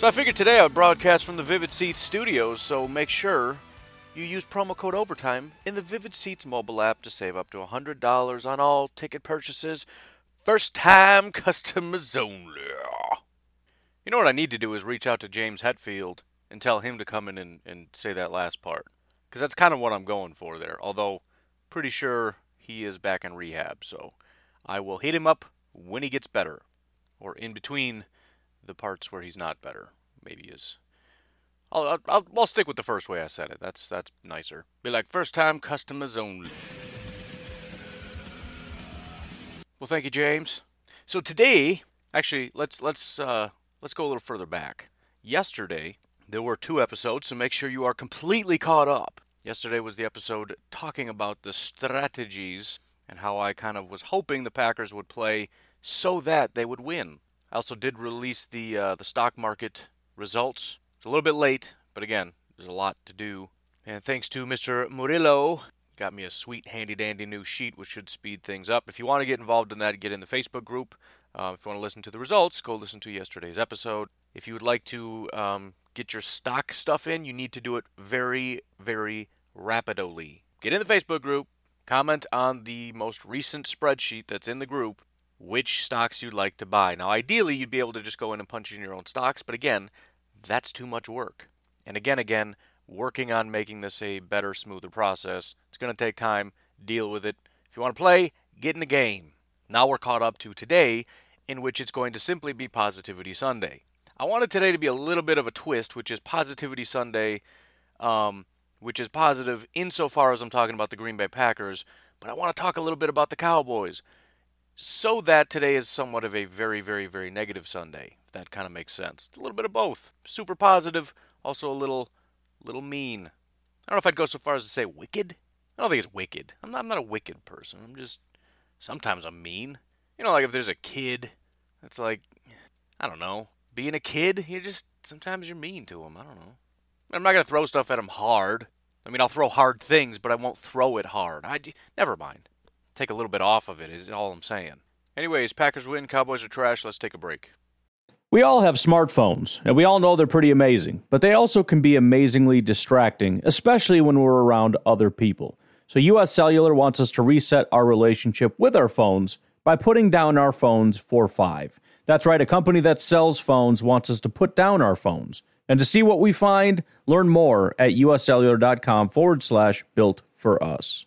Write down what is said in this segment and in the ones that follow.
So I figured today I would broadcast from the Vivid Seats studios, so make sure you use promo code OVERTIME in the Vivid Seats mobile app to save up to $100 on all ticket purchases. First time customers only. You know what I need to do is reach out to James Hetfield and tell him to come in and, and say that last part. Because that's kind of what I'm going for there. Although, pretty sure he is back in rehab. So I will hit him up when he gets better. Or in between the parts where he's not better. Maybe is. I'll, I'll, I'll, stick with the first way I said it. That's that's nicer. Be like first time customers only. Well, thank you, James. So today, actually, let's let's uh, let's go a little further back. Yesterday, there were two episodes, so make sure you are completely caught up. Yesterday was the episode talking about the strategies and how I kind of was hoping the Packers would play so that they would win. I also did release the uh, the stock market results. It's a little bit late, but again, there's a lot to do. And thanks to Mr. Murillo, got me a sweet, handy dandy new sheet which should speed things up. If you want to get involved in that, get in the Facebook group. Uh, if you want to listen to the results, go listen to yesterday's episode. If you would like to um, get your stock stuff in, you need to do it very, very rapidly. Get in the Facebook group, comment on the most recent spreadsheet that's in the group, which stocks you'd like to buy. Now, ideally, you'd be able to just go in and punch in your own stocks, but again, that's too much work. And again, again, working on making this a better, smoother process. It's going to take time. Deal with it. If you want to play, get in the game. Now we're caught up to today, in which it's going to simply be Positivity Sunday. I wanted today to be a little bit of a twist, which is Positivity Sunday, um, which is positive insofar as I'm talking about the Green Bay Packers, but I want to talk a little bit about the Cowboys. So that today is somewhat of a very, very, very negative Sunday, if that kind of makes sense. It's a little bit of both. Super positive, also a little, little mean. I don't know if I'd go so far as to say wicked. I don't think it's wicked. I'm not, I'm not a wicked person. I'm just, sometimes I'm mean. You know, like if there's a kid, it's like, I don't know, being a kid, you just sometimes you're mean to them. I don't know. I'm not gonna throw stuff at them hard. I mean, I'll throw hard things, but I won't throw it hard. I never mind. Take a little bit off of it is all I'm saying. Anyways, Packers win, Cowboys are trash. Let's take a break. We all have smartphones, and we all know they're pretty amazing, but they also can be amazingly distracting, especially when we're around other people. So, US Cellular wants us to reset our relationship with our phones by putting down our phones for five. That's right, a company that sells phones wants us to put down our phones. And to see what we find, learn more at uscellular.com forward slash built for us.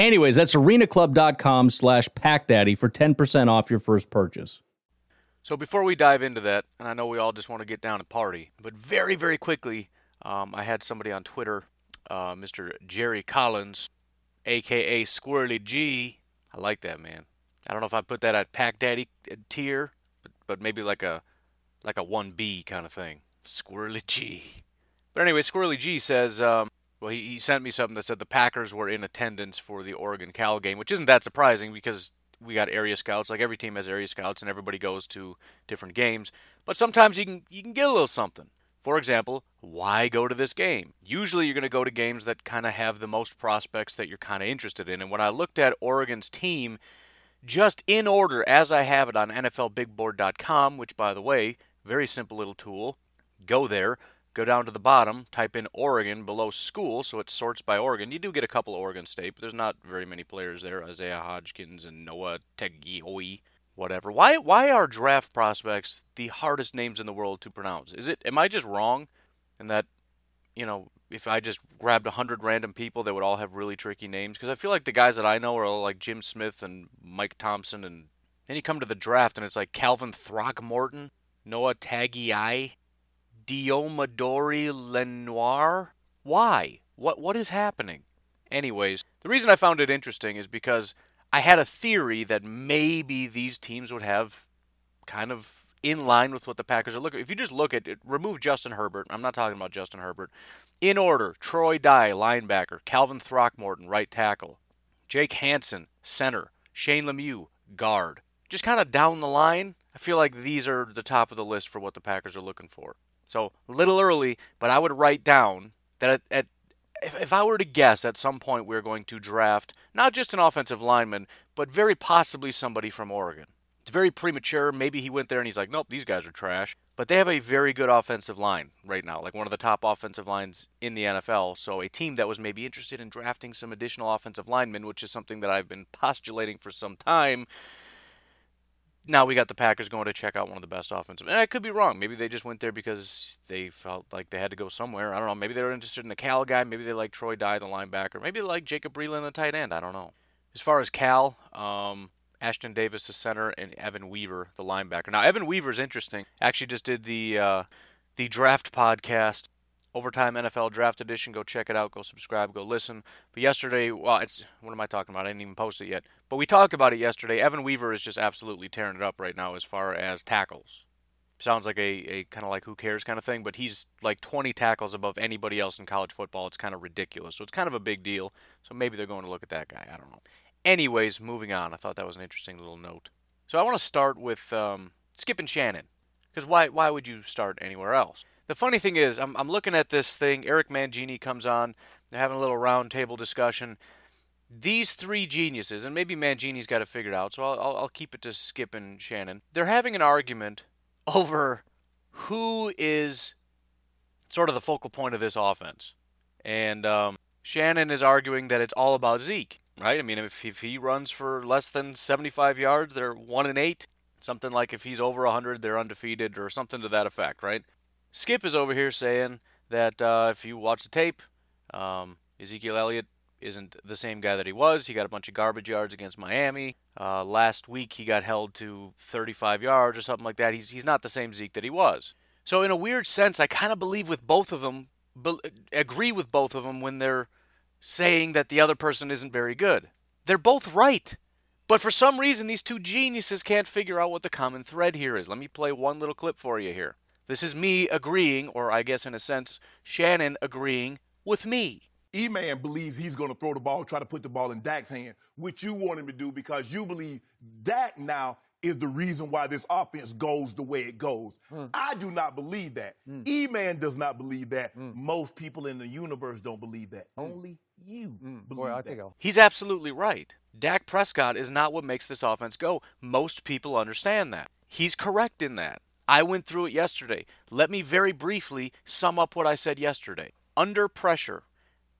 Anyways, that's arenaclub.com slash packdaddy for 10% off your first purchase. So before we dive into that, and I know we all just want to get down and party, but very, very quickly, um, I had somebody on Twitter, uh, Mr. Jerry Collins, aka Squirrely G, I like that, man. I don't know if I put that at Pack Daddy uh, tier, but, but maybe like a like a 1B kind of thing. Squirrely G. But anyway, Squirrely G says, um, well, he, he sent me something that said the Packers were in attendance for the Oregon Cal game, which isn't that surprising because we got area scouts. Like every team has area scouts, and everybody goes to different games. But sometimes you can you can get a little something. For example, why go to this game? Usually you're going to go to games that kind of have the most prospects that you're kind of interested in. And when I looked at Oregon's team, just in order as I have it on NFLBigBoard.com, which by the way, very simple little tool. Go there, go down to the bottom, type in Oregon below school, so it sorts by Oregon. You do get a couple of Oregon State, but there's not very many players there. Isaiah Hodgins and Noah Togiai, whatever. Why why are draft prospects the hardest names in the world to pronounce? Is it am I just wrong in that you know if I just grabbed a hundred random people that would all have really tricky names? Because I feel like the guys that I know are like Jim Smith and Mike Thompson, and then you come to the draft and it's like Calvin Throckmorton, Noah Togiai, Deommodore Lenoir? Why? What what is happening? Anyways, the reason I found it interesting is because I had a theory that maybe these teams would have kind of in line with what the Packers are looking. If you just look at it, remove Justin Herbert. I'm not talking about Justin Herbert. In order: Troy Dye, linebacker; Calvin Throckmorton, right tackle; Jake Hanson, center; Shane Lemieux, guard. Just kind of down the line, I feel like these are the top of the list for what the Packers are looking for. So a little early, but I would write down that at, at if, if I were to guess, at some point we're going to draft not just an offensive lineman, but very possibly somebody from Oregon. It's very premature. Maybe he went there and he's like, nope, these guys are trash. But they have a very good offensive line right now, like one of the top offensive lines in the NFL. So a team that was maybe interested in drafting some additional offensive linemen, which is something that I've been postulating for some time, now we got the Packers going to check out one of the best offensive. And I could be wrong. Maybe they just went there because they felt like they had to go somewhere. I don't know. Maybe they were interested in the Cal guy. Maybe they like Troy Dye, the linebacker. Maybe they like Jacob Breeland, the tight end. I don't know. As far as Cal, um, Ashtyn Davis, the center, and Evan Weaver, the linebacker. Now Evan Weaver is interesting. Actually, just did the uh, the draft podcast Overtime NFL Draft Edition. Go check it out. Go subscribe. Go listen. But yesterday, well, it's what am I talking about? I didn't even post it yet. But we talked about it yesterday. Evan Weaver is just absolutely tearing it up right now as far as tackles. Sounds like a, a kind of like who cares kind of thing, but he's like 20 tackles above anybody else in college football. It's kind of ridiculous. So it's kind of a big deal. So maybe they're going to look at that guy. I don't know. Anyways, moving on. I thought that was an interesting little note. So I want to start with um, Skip and Shannon. Because why, why would you start anywhere else? The funny thing is, I'm, I'm looking at this thing. Eric Mangini comes on. They're having a little roundtable discussion. These three geniuses, and maybe Mangini's got it figured out, so I'll, I'll, I'll keep it to Skip and Shannon. They're having an argument over who is sort of the focal point of this offense. And um, Shannon is arguing that it's all about Zeke, right? I mean, if, if he runs for less than 75 yards, they're 1 and 8. Something like if he's over 100, they're undefeated, or something to that effect, right? Skip is over here saying that uh, if you watch the tape, um, Ezekiel Elliott isn't the same guy that he was. He got a bunch of garbage yards against Miami. Uh, last week he got held to 35 yards or something like that. He's he's not the same Zeke that he was. So in a weird sense, I kind of believe with both of them, be- agree with both of them when they're saying that the other person isn't very good. They're both right. But for some reason, these two geniuses can't figure out what the common thread here is. Let me play one little clip for you here. This is me agreeing, or I guess in a sense, Shannon agreeing with me. E-Man believes he's going to throw the ball, try to put the ball in Dak's hand, which you want him to do because you believe Dak now is the reason why this offense goes the way it goes. Mm. I do not believe that. Mm. E-Man does not believe that. Mm. Most people in the universe don't believe that. Hmm. Only you hmm. believe Boy, that. He's absolutely right. Dak Prescott is not what makes this offense go. Most people understand that. He's correct in that. I went through it yesterday. Let me very briefly sum up what I said yesterday. Under pressure,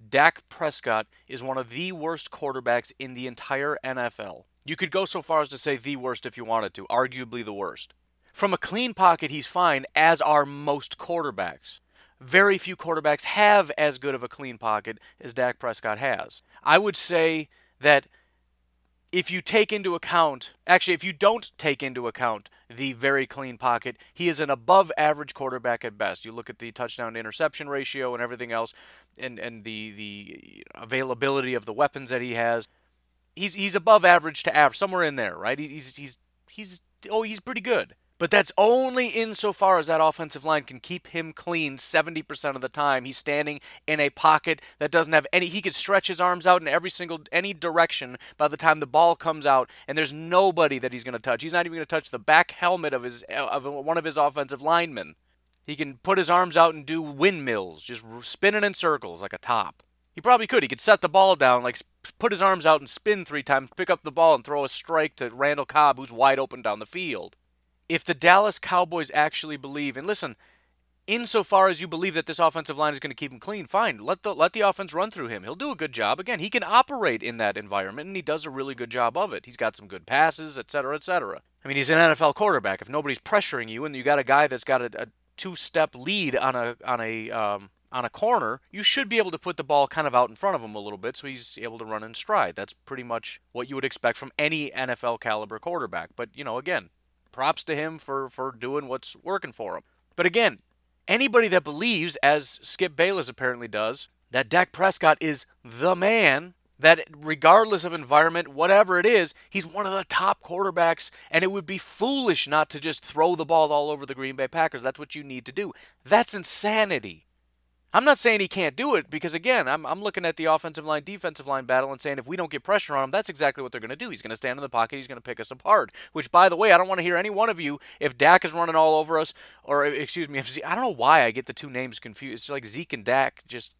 Dak Prescott is one of the worst quarterbacks in the entire NFL. You could go so far as to say the worst if you wanted to, arguably the worst. From a clean pocket, he's fine, as are most quarterbacks. Very few quarterbacks have as good of a clean pocket as Dak Prescott has. I would say that if you take into account, actually, if you don't take into account the very clean pocket, he is an above average quarterback at best. You look at the touchdown to interception ratio and everything else, and, and the, the availability of the weapons that he has. he's he's above average to average, somewhere in there, right? He's he's he's oh he's pretty good. But that's only insofar as that offensive line can keep him clean 70% of the time. He's standing in a pocket that doesn't have any. He could stretch his arms out in every single any direction by the time the ball comes out, and there's nobody that he's going to touch. He's not even going to touch the back helmet of his of one of his offensive linemen. He can put his arms out and do windmills, just spinning in circles like a top. He probably could. He could set the ball down, like put his arms out and spin three times, pick up the ball and throw a strike to Randall Cobb, who's wide open down the field if the Dallas Cowboys actually believe, and listen, insofar as you believe that this offensive line is going to keep him clean, fine. Let the let the offense run through him. He'll do a good job. Again, he can operate in that environment, and he does a really good job of it. He's got some good passes, et cetera, et cetera. I mean, he's an NFL quarterback. If nobody's pressuring you, and you got a guy that's got a, a two-step lead on a on a um, on a corner, you should be able to put the ball kind of out in front of him a little bit so he's able to run in stride. That's pretty much what you would expect from any NFL caliber quarterback. But, you know, again, props to him for, for doing what's working for him. But again, anybody that believes, as Skip Bayless apparently does, that Dak Prescott is the man, that regardless of environment, whatever it is, he's one of the top quarterbacks, and it would be foolish not to just throw the ball all over the Green Bay Packers. That's what you need to do. That's insanity. I'm not saying he can't do it because, again, I'm, I'm looking at the offensive line defensive line battle and saying if we don't get pressure on him, that's exactly what they're going to do. He's going to stand in the pocket. He's going to pick us apart. Which, by the way, I don't want to hear any one of you if Dak is running all over us, or excuse me, if Zeke, I don't know why I get the two names confused. It's like Zeke and Dak. Just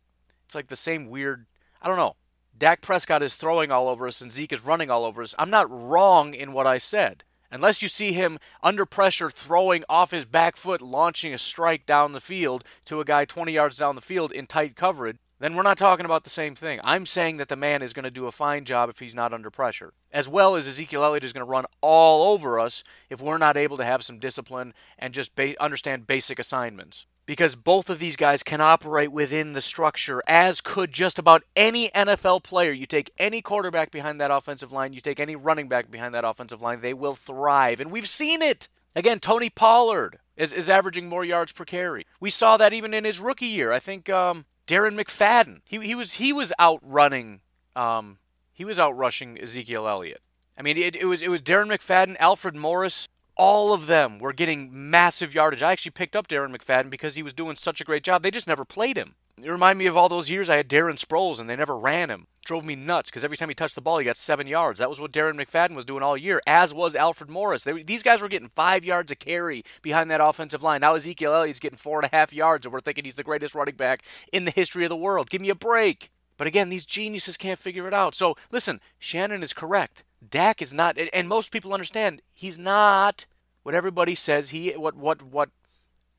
it's like the same weird. I don't know. Dak Prescott is throwing all over us and Zeke is running all over us. I'm not wrong in what I said. Unless you see him under pressure throwing off his back foot, launching a strike down the field to a guy 20 yards down the field in tight coverage, then we're not talking about the same thing. I'm saying that the man is going to do a fine job if he's not under pressure, as well as Ezekiel Elliott is going to run all over us if we're not able to have some discipline and just ba- understand basic assignments because both of these guys can operate within the structure, as could just about any NFL player. You take any quarterback behind that offensive line, you take any running back behind that offensive line, they will thrive. And we've seen it. Again, Tony Pollard is, is averaging more yards per carry. We saw that even in his rookie year. I think um, Darren McFadden, he, he was he was outrunning, um, he was outrushing Ezekiel Elliott. I mean, it, it was it was Darren McFadden, Alfred Morris, all of them were getting massive yardage. I actually picked up Darren McFadden because he was doing such a great job. They just never played him. It reminded me of all those years I had Darren Sproles and they never ran him. Drove me nuts because every time he touched the ball, he got seven yards. That was what Darren McFadden was doing all year, as was Alfred Morris. They, these guys were getting five yards a carry behind that offensive line. Now Ezekiel Elliott's getting four and a half yards, and we're thinking he's the greatest running back in the history of the world. Give me a break. But again, these geniuses can't figure it out. So listen, Shannon is correct. Dak is not, and most people understand, he's not what everybody says he what what what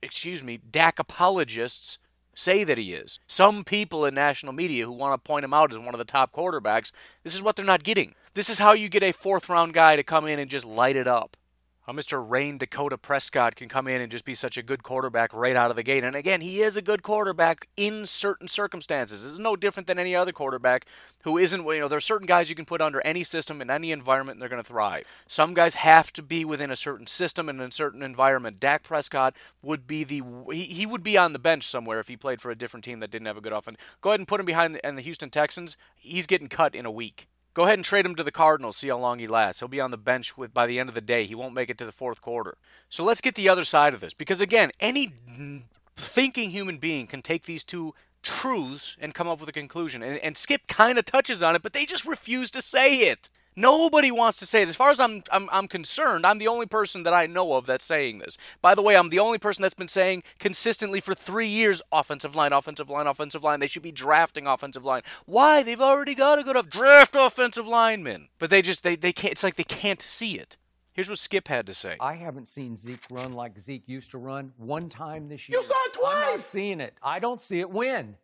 excuse me, Dak apologists say that he is. Some people in national media who want to point him out as one of the top quarterbacks, this is what they're not getting. This is how you get a fourth round guy to come in and just light it up Mr. Rayne Dakota Prescott can come in and just be such a good quarterback right out of the gate. And again, he is a good quarterback in certain circumstances. Is no different than any other quarterback who isn't, you know, there are certain guys you can put under any system in any environment and they're going to thrive. Some guys have to be within a certain system and in a certain environment. Dak Prescott would be the, he, he would be on the bench somewhere if he played for a different team that didn't have a good offense. Go ahead and put him behind the, and the Houston Texans. He's getting cut in a week. Go ahead and trade him to the Cardinals, see how long he lasts. He'll be on the bench with by the end of the day. He won't make it to the fourth quarter. So let's get the other side of this because again, any thinking human being can take these two truths and come up with a conclusion. And, and Skip kind of touches on it, but they just refuse to say it. Nobody wants to say it. As far as I'm, I'm, I'm concerned, I'm the only person that I know of that's saying this. By the way, I'm the only person that's been saying consistently for three years offensive line, offensive line, offensive line. They should be drafting offensive line. Why? They've already got a good enough draft offensive linemen. But they just, they, they can't, it's like they can't see it. Here's what Skip had to say. I haven't seen Zeke run like Zeke used to run one time this year. You saw it twice. I'm not seeing it. I don't see it when.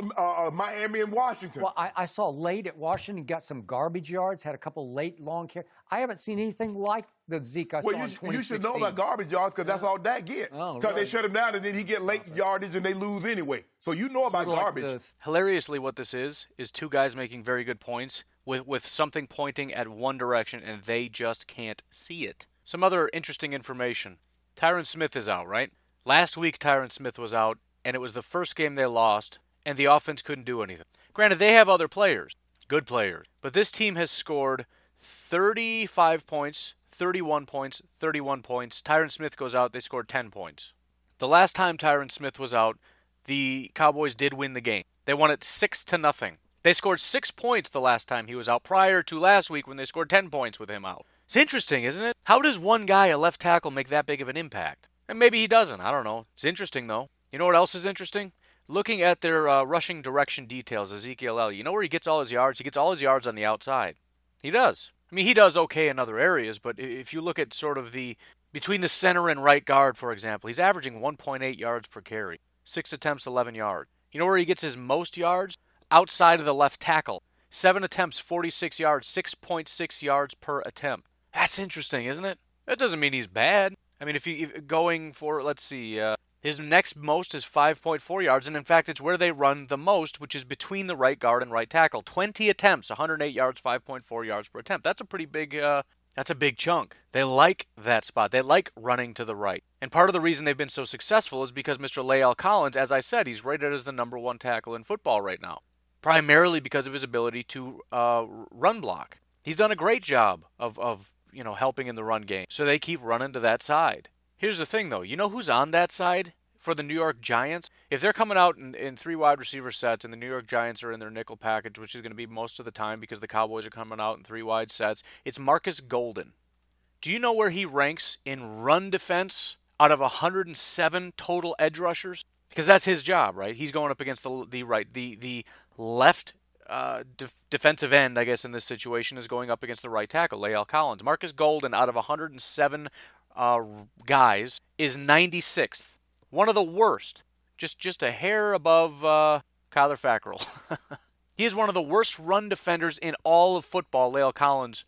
This, uh, uh, Miami and Washington. Well, I, I, saw late at Washington, got some garbage yards, had a couple late long carries. I haven't seen anything like the Zeke I well, saw you, in 2016. You should know about garbage yards because that's all that get. Because oh, they shut him down and then he get late yardage and they lose anyway. So you know about sort of garbage. Like the, Hilariously, what this is is two guys making very good points with with something pointing at one direction and they just can't see it. Some other interesting information. Tyron Smith is out, right? Last week Tyron Smith was out, and it was the first game they lost and the offense couldn't do anything. Granted, they have other players. good players. But this team has scored 35 points, 31 points, 31 points. Tyron Smith goes out, they scored 10 points. The last time Tyron Smith was out, the Cowboys did win the game. They won it 6 to nothing. They scored 6 points the last time he was out prior to last week when they scored 10 points with him out. It's interesting, isn't it? How does one guy, a left tackle, make that big of an impact? And maybe he doesn't. I don't know. It's interesting, though. You know what else is interesting? Looking at their uh, rushing direction details, Ezekiel Elliott. You know where he gets all his yards? He gets all his yards on the outside. He does. I mean, he does okay in other areas, but if you look at sort of the between the center and right guard, for example, he's averaging 1.8 yards per carry, six attempts, 11 yards. You know where he gets his most yards? Outside of the left tackle. Seven attempts, 46 yards, 6.6 yards per attempt. That's interesting, isn't it? That doesn't mean he's bad. I mean, if you if going for, let's see, uh, his next most is 5.4 yards, and in fact, it's where they run the most, which is between the right guard and right tackle. 20 attempts, 108 yards, 5.4 yards per attempt. That's a pretty big. Uh, that's a big chunk. They like that spot. They like running to the right. And part of the reason they've been so successful is because Mr. La'el Collins, as I said, he's rated as the number one tackle in football right now, primarily because of his ability to uh, run block. He's done a great job of, of you know, helping in the run game. So they keep running to that side. Here's the thing, though. You know who's on that side for the New York Giants? If they're coming out in, in three wide receiver sets and the New York Giants are in their nickel package, which is going to be most of the time because the Cowboys are coming out in three wide sets, it's Marcus Golden. Do you know where he ranks in run defense out of 107 total edge rushers? Because that's his job, right? He's going up against the the right the the left uh, defensive end, I guess, in this situation is going up against the right tackle, La'el Collins. Marcus Golden, out of 107 uh, guys, is 96th. One of the worst. Just just a hair above uh, Kyler Fackrell. he is one of the worst run defenders in all of football. La'el Collins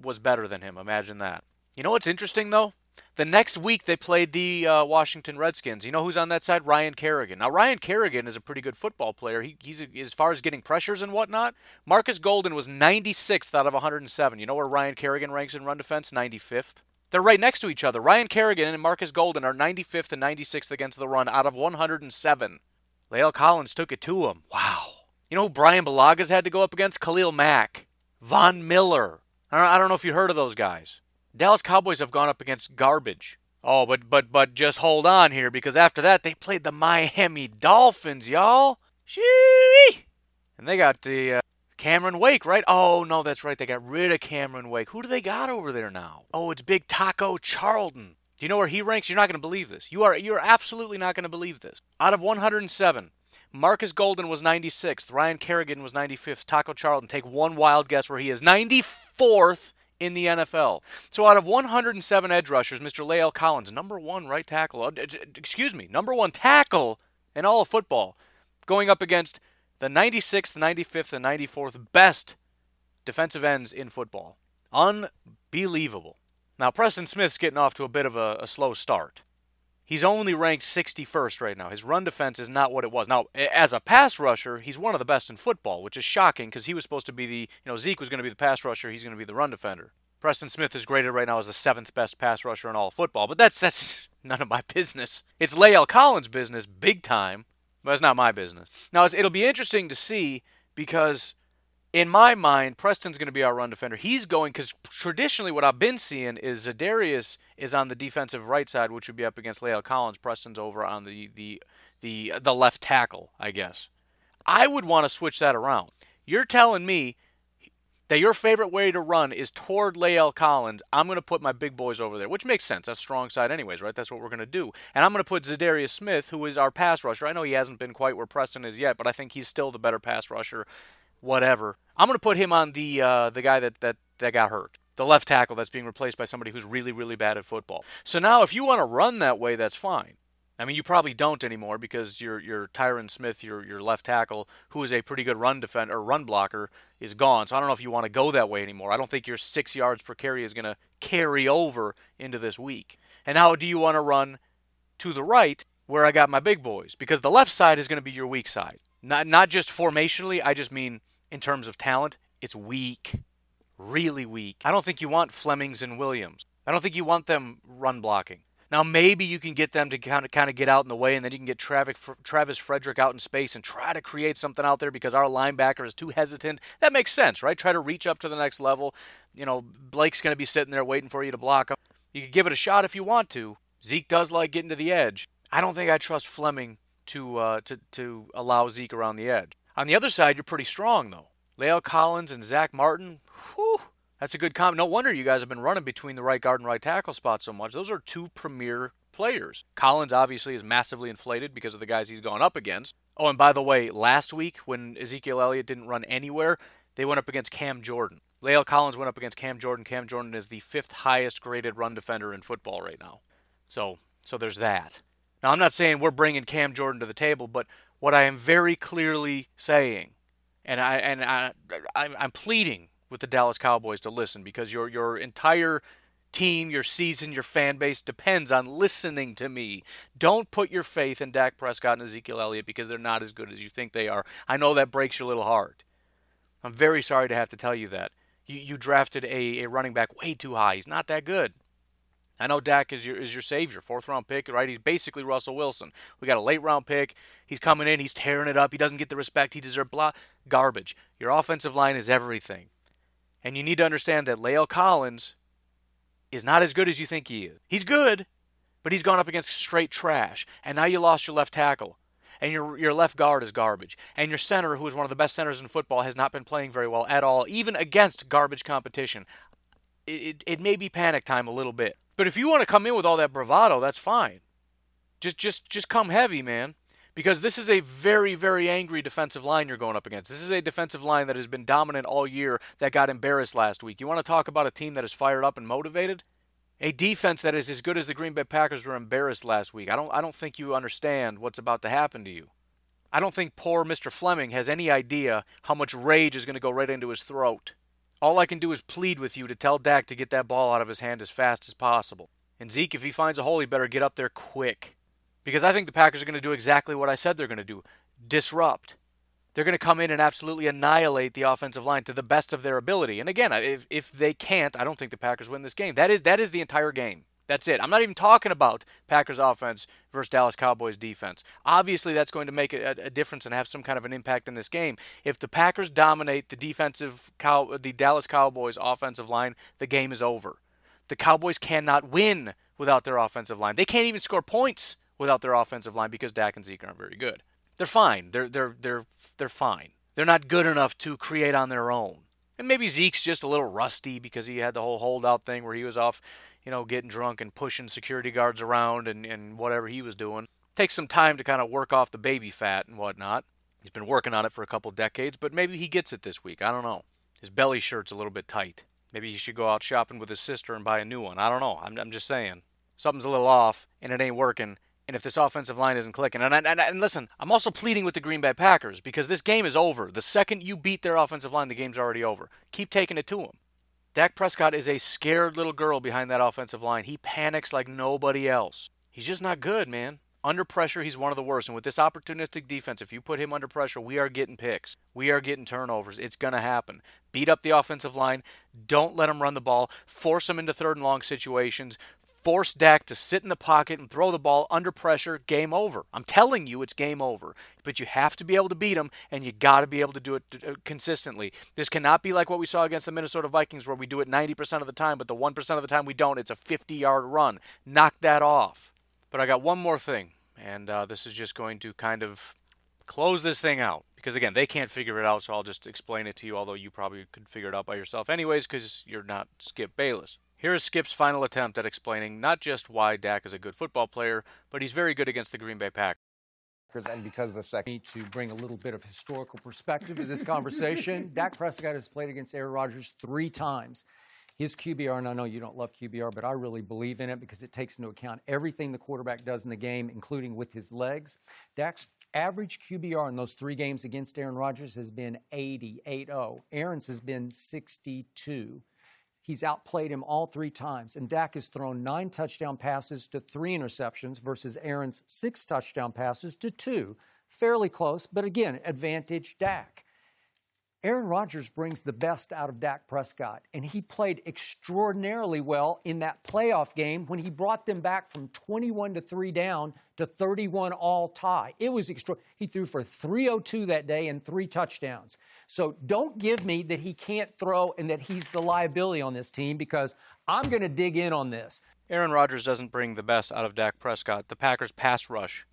was better than him. Imagine that. You know what's interesting, though? The next week they played the uh, Washington Redskins. You know who's on that side? Ryan Kerrigan. Now Ryan Kerrigan is a pretty good football player. He, he's as far as getting pressures and whatnot. Marcus Golden was 96th out of 107. You know where Ryan Kerrigan ranks in run defense? 95th. They're right next to each other. Ryan Kerrigan and Marcus Golden are 95th and 96th against the run out of 107. La'el Collins took it to him. Wow. You know who Bryan Bulaga's had to go up against? Khalil Mack, Von Miller. I don't know if you heard of those guys. Dallas Cowboys have gone up against garbage. Oh, but but but just hold on here because after that they played the Miami Dolphins, y'all. Shee! And they got the uh, Cameron Wake, right? Oh no, that's right. They got rid of Cameron Wake. Who do they got over there now? Oh, it's Big Taco Charlton. Do you know where he ranks? You're not going to believe this. You are you're absolutely not going to believe this. Out of 107, Marcus Golden was 96th. Ryan Kerrigan was 95th. Taco Charlton, take one wild guess where he is. 94th in the NFL. So out of 107 edge rushers, Mr. La'el Collins, number one right tackle, uh, excuse me, number one tackle in all of football, going up against the 96th, 95th, and 94th best defensive ends in football. Unbelievable. Now, Preston Smith's getting off to a bit of a, a slow start. He's only ranked 61st right now. His run defense is not what it was. Now, as a pass rusher, he's one of the best in football, which is shocking because he was supposed to be the, you know, Zeke was going to be the pass rusher. He's going to be the run defender. Preston Smith is graded right now as the seventh best pass rusher in all football, but that's that's none of my business. It's La'el Collins' business, big time, but it's not my business. Now, it'll be interesting to see because in my mind, Preston's going to be our run defender. He's going because traditionally, what I've been seeing is Za'Darius is on the defensive right side, which would be up against La'el Collins. Preston's over on the the the the left tackle, I guess. I would want to switch that around. You're telling me that your favorite way to run is toward La'el Collins. I'm going to put my big boys over there, which makes sense. That's strong side, anyways, right? That's what we're going to do. And I'm going to put Za'Darius Smith, who is our pass rusher. I know he hasn't been quite where Preston is yet, but I think he's still the better pass rusher whatever. I'm going to put him on the uh, the guy that, that that got hurt, the left tackle that's being replaced by somebody who's really really bad at football. So now, if you want to run that way, that's fine. I mean, you probably don't anymore because your your Tyron Smith, your your left tackle, who is a pretty good run defender or run blocker, is gone. So I don't know if you want to go that way anymore. I don't think your six yards per carry is going to carry over into this week. And how do you want to run to the right where I got my big boys? Because the left side is going to be your weak side. Not not just formationally. I just mean in terms of talent, it's weak. Really weak. I don't think you want Flemings and Williams. I don't think you want them run blocking. Now maybe you can get them to kind of kind of get out in the way, and then you can get Travis Frederick out in space and try to create something out there because our linebacker is too hesitant. That makes sense, right? Try to reach up to the next level. You know, Blake's going to be sitting there waiting for you to block him. You could give it a shot if you want to. Zeke does like getting to the edge. I don't think I trust Fleming to uh, to to allow Zeke around the edge. On the other side, you're pretty strong though. La'el Collins and Zack Martin. Whew, that's a good comment. No wonder you guys have been running between the right guard and right tackle spot so much. Those are two premier players. Collins obviously is massively inflated because of the guys he's gone up against. Oh, and by the way, last week when Ezekiel Elliott didn't run anywhere, they went up against Cam Jordan. La'el Collins went up against Cam Jordan. Cam Jordan is the fifth highest graded run defender in football right now. So, so there's that. Now, I'm not saying we're bringing Cam Jordan to the table, but what I am very clearly saying, and I and I, I'm pleading with the Dallas Cowboys to listen because your your entire team, your season, your fan base depends on listening to me. Don't put your faith in Dak Prescott and Ezekiel Elliott because they're not as good as you think they are. I know that breaks your little heart. I'm very sorry to have to tell you that. You, you drafted a, a running back way too high. He's not that good. I know Dak is your is your savior, fourth round pick, right? He's basically Russell Wilson. We got a late round pick. He's coming in. He's tearing it up. He doesn't get the respect he deserves. Blah, garbage. Your offensive line is everything. And you need to understand that La'el Collins is not as good as you think he is. He's good, but he's gone up against straight trash. And now you lost your left tackle. And your, your left guard is garbage. And your center, who is one of the best centers in football, has not been playing very well at all, even against garbage competition. It, it, it may be panic time a little bit. But if you want to come in with all that bravado, that's fine. Just just just come heavy, man because this is a very, very angry defensive line you're going up against. This is a defensive line that has been dominant all year that got embarrassed last week. You want to talk about a team that is fired up and motivated? A defense that is as good as the Green Bay Packers were embarrassed last week. I don't I don't think you understand what's about to happen to you. I don't think poor Mr. Fleming has any idea how much rage is going to go right into his throat. All I can do is plead with you to tell Dak to get that ball out of his hand as fast as possible. And Zeke, if he finds a hole, he better get up there quick. Because I think the Packers are going to do exactly what I said they're going to do disrupt. They're going to come in and absolutely annihilate the offensive line to the best of their ability. And again, if, if they can't, I don't think the Packers win this game. That is that is the entire game. That's it. I'm not even talking about Packers offense versus Dallas Cowboys defense. Obviously, that's going to make a, a, difference and have some kind of an impact in this game. If the Packers dominate the defensive cow, the Dallas Cowboys offensive line, the game is over. The Cowboys cannot win without their offensive line. They can't even score points without their offensive line because Dak and Zeke aren't very good. They're fine. They're they're they're they're fine. They're not good enough to create on their own. And maybe Zeke's just a little rusty because he had the whole holdout thing where he was off, you know, getting drunk and pushing security guards around and, and whatever he was doing. Takes some time to kind of work off the baby fat and whatnot. He's been working on it for a couple decades, but maybe he gets it this week. I don't know. His belly shirt's a little bit tight. Maybe he should go out shopping with his sister and buy a new one. I don't know. I'm, I'm just saying. Something's a little off and it ain't working, and if this offensive line isn't clicking. And, and, and, listen, I'm also pleading with the Green Bay Packers because this game is over. The second you beat their offensive line, the game's already over. Keep taking it to them. Dak Prescott is a scared little girl behind that offensive line. He panics like nobody else. He's just not good, man. Under pressure, he's one of the worst. And with this opportunistic defense, if you put him under pressure, we are getting picks. We are getting turnovers. It's going to happen. Beat up the offensive line. Don't let him run the ball. Force him into third and long situations force Dak to sit in the pocket and throw the ball under pressure, game over. I'm telling you, it's game over. But you have to be able to beat them, and you got to be able to do it uh, consistently. This cannot be like what we saw against the Minnesota Vikings, where we do it 90% of the time, but the 1% of the time we don't. It's a 50 yard run. Knock that off. But I got one more thing, and uh, this is just going to kind of close this thing out because again they can't figure it out so i'll just explain it to you although you probably could figure it out by yourself anyways because you're not skip bayless here is Skip's final attempt at explaining not just why Dak is a good football player, but he's very good against the Green Bay Packers. And because the second to bring a little bit of historical perspective to this conversation, Dak Prescott has played against Aaron Rodgers three times. His QBR, and I know you don't love QBR, but I really believe in it because it takes into account everything the quarterback does in the game, including with his legs. Dak's average QBR in those three games against Aaron Rodgers has been 80, 0. Aaron's has been 62. He's outplayed him all three times. And Dak has thrown nine touchdown passes to three interceptions versus Aaron's six touchdown passes to two. Fairly close, but again, advantage Dak. Aaron Rodgers brings the best out of Dak Prescott, and he played extraordinarily well in that playoff game when he brought them back from 21 to 3 down to 31 all tie. It was extra. He threw for 302 that day and three touchdowns. So don't give me that he can't throw and that he's the liability on this team because I'm going to dig in on this. Aaron Rodgers doesn't bring the best out of Dak Prescott. The Packers pass rush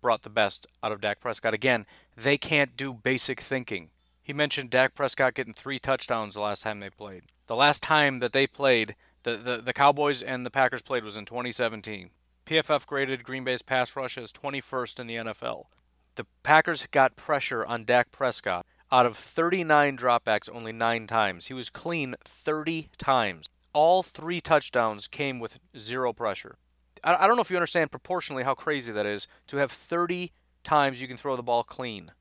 brought the best out of Dak Prescott. Again, they can't do basic thinking. He mentioned Dak Prescott getting three touchdowns the last time they played. The last time that they played, the, the, the Cowboys and the Packers played was in 2017. PFF graded Green Bay's pass rush as 21st in the NFL. The Packers got pressure on Dak Prescott. Out of 39 dropbacks, only nine times. He was clean 30 times. All three touchdowns came with zero pressure. I, I don't know if you understand proportionally how crazy that is to have 30 times you can throw the ball clean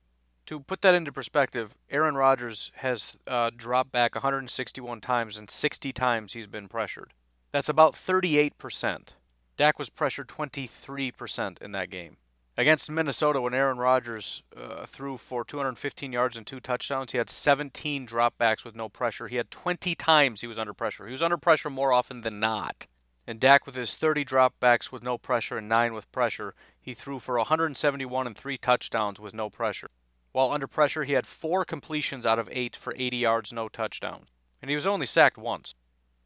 to put that into perspective, Aaron Rodgers has uh, dropped back 161 times, and 60 times he's been pressured. That's about 38%. Dak was pressured 23% in that game. Against Minnesota, when Aaron Rodgers uh, threw for 215 yards and two touchdowns, he had 17 dropbacks with no pressure. He had 20 times he was under pressure. He was under pressure more often than not. And Dak, with his 30 dropbacks with no pressure and nine with pressure, he threw for 171 and three touchdowns with no pressure. While under pressure, he had four completions out of eight for 80 yards, no touchdown. And he was only sacked once.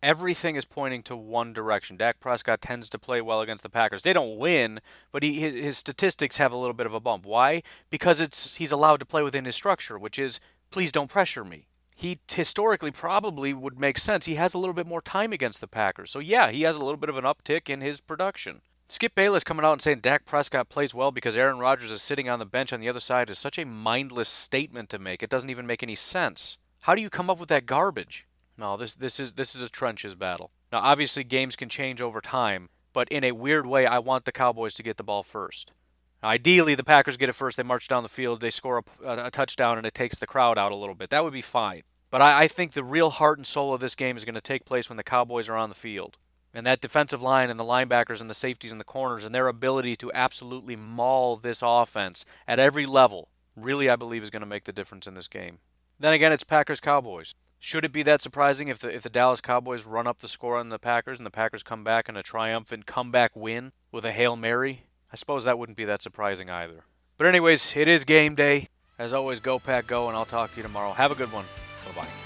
Everything is pointing to one direction. Dak Prescott tends to play well against the Packers. They don't win, but he, his, his statistics have a little bit of a bump. Why? Because it's he's allowed to play within his structure, which is please don't pressure me. He historically probably would make sense. He has a little bit more time against the Packers. So yeah, he has a little bit of an uptick in his production. Skip Bayless coming out and saying Dak Prescott plays well because Aaron Rodgers is sitting on the bench on the other side is such a mindless statement to make. It doesn't even make any sense. How do you come up with that garbage? No, this this is this is a trenches battle. Now, obviously, games can change over time, but in a weird way, I want the Cowboys to get the ball first. Now, ideally, the Packers get it first. They march down the field, they score a, a, touchdown, and it takes the crowd out a little bit. That would be fine. But I, I think the real heart and soul of this game is going to take place when the Cowboys are on the field. And that defensive line and the linebackers and the safeties and the corners and their ability to absolutely maul this offense at every level really, I believe, is going to make the difference in this game. Then again, it's Packers Cowboys. Should it be that surprising if the if the Dallas Cowboys run up the score on the Packers and the Packers come back in a triumphant comeback win with a Hail Mary? I suppose that wouldn't be that surprising either. But anyways, it is game day. As always, go Pack go, and I'll talk to you tomorrow. Have a good one. Bye bye.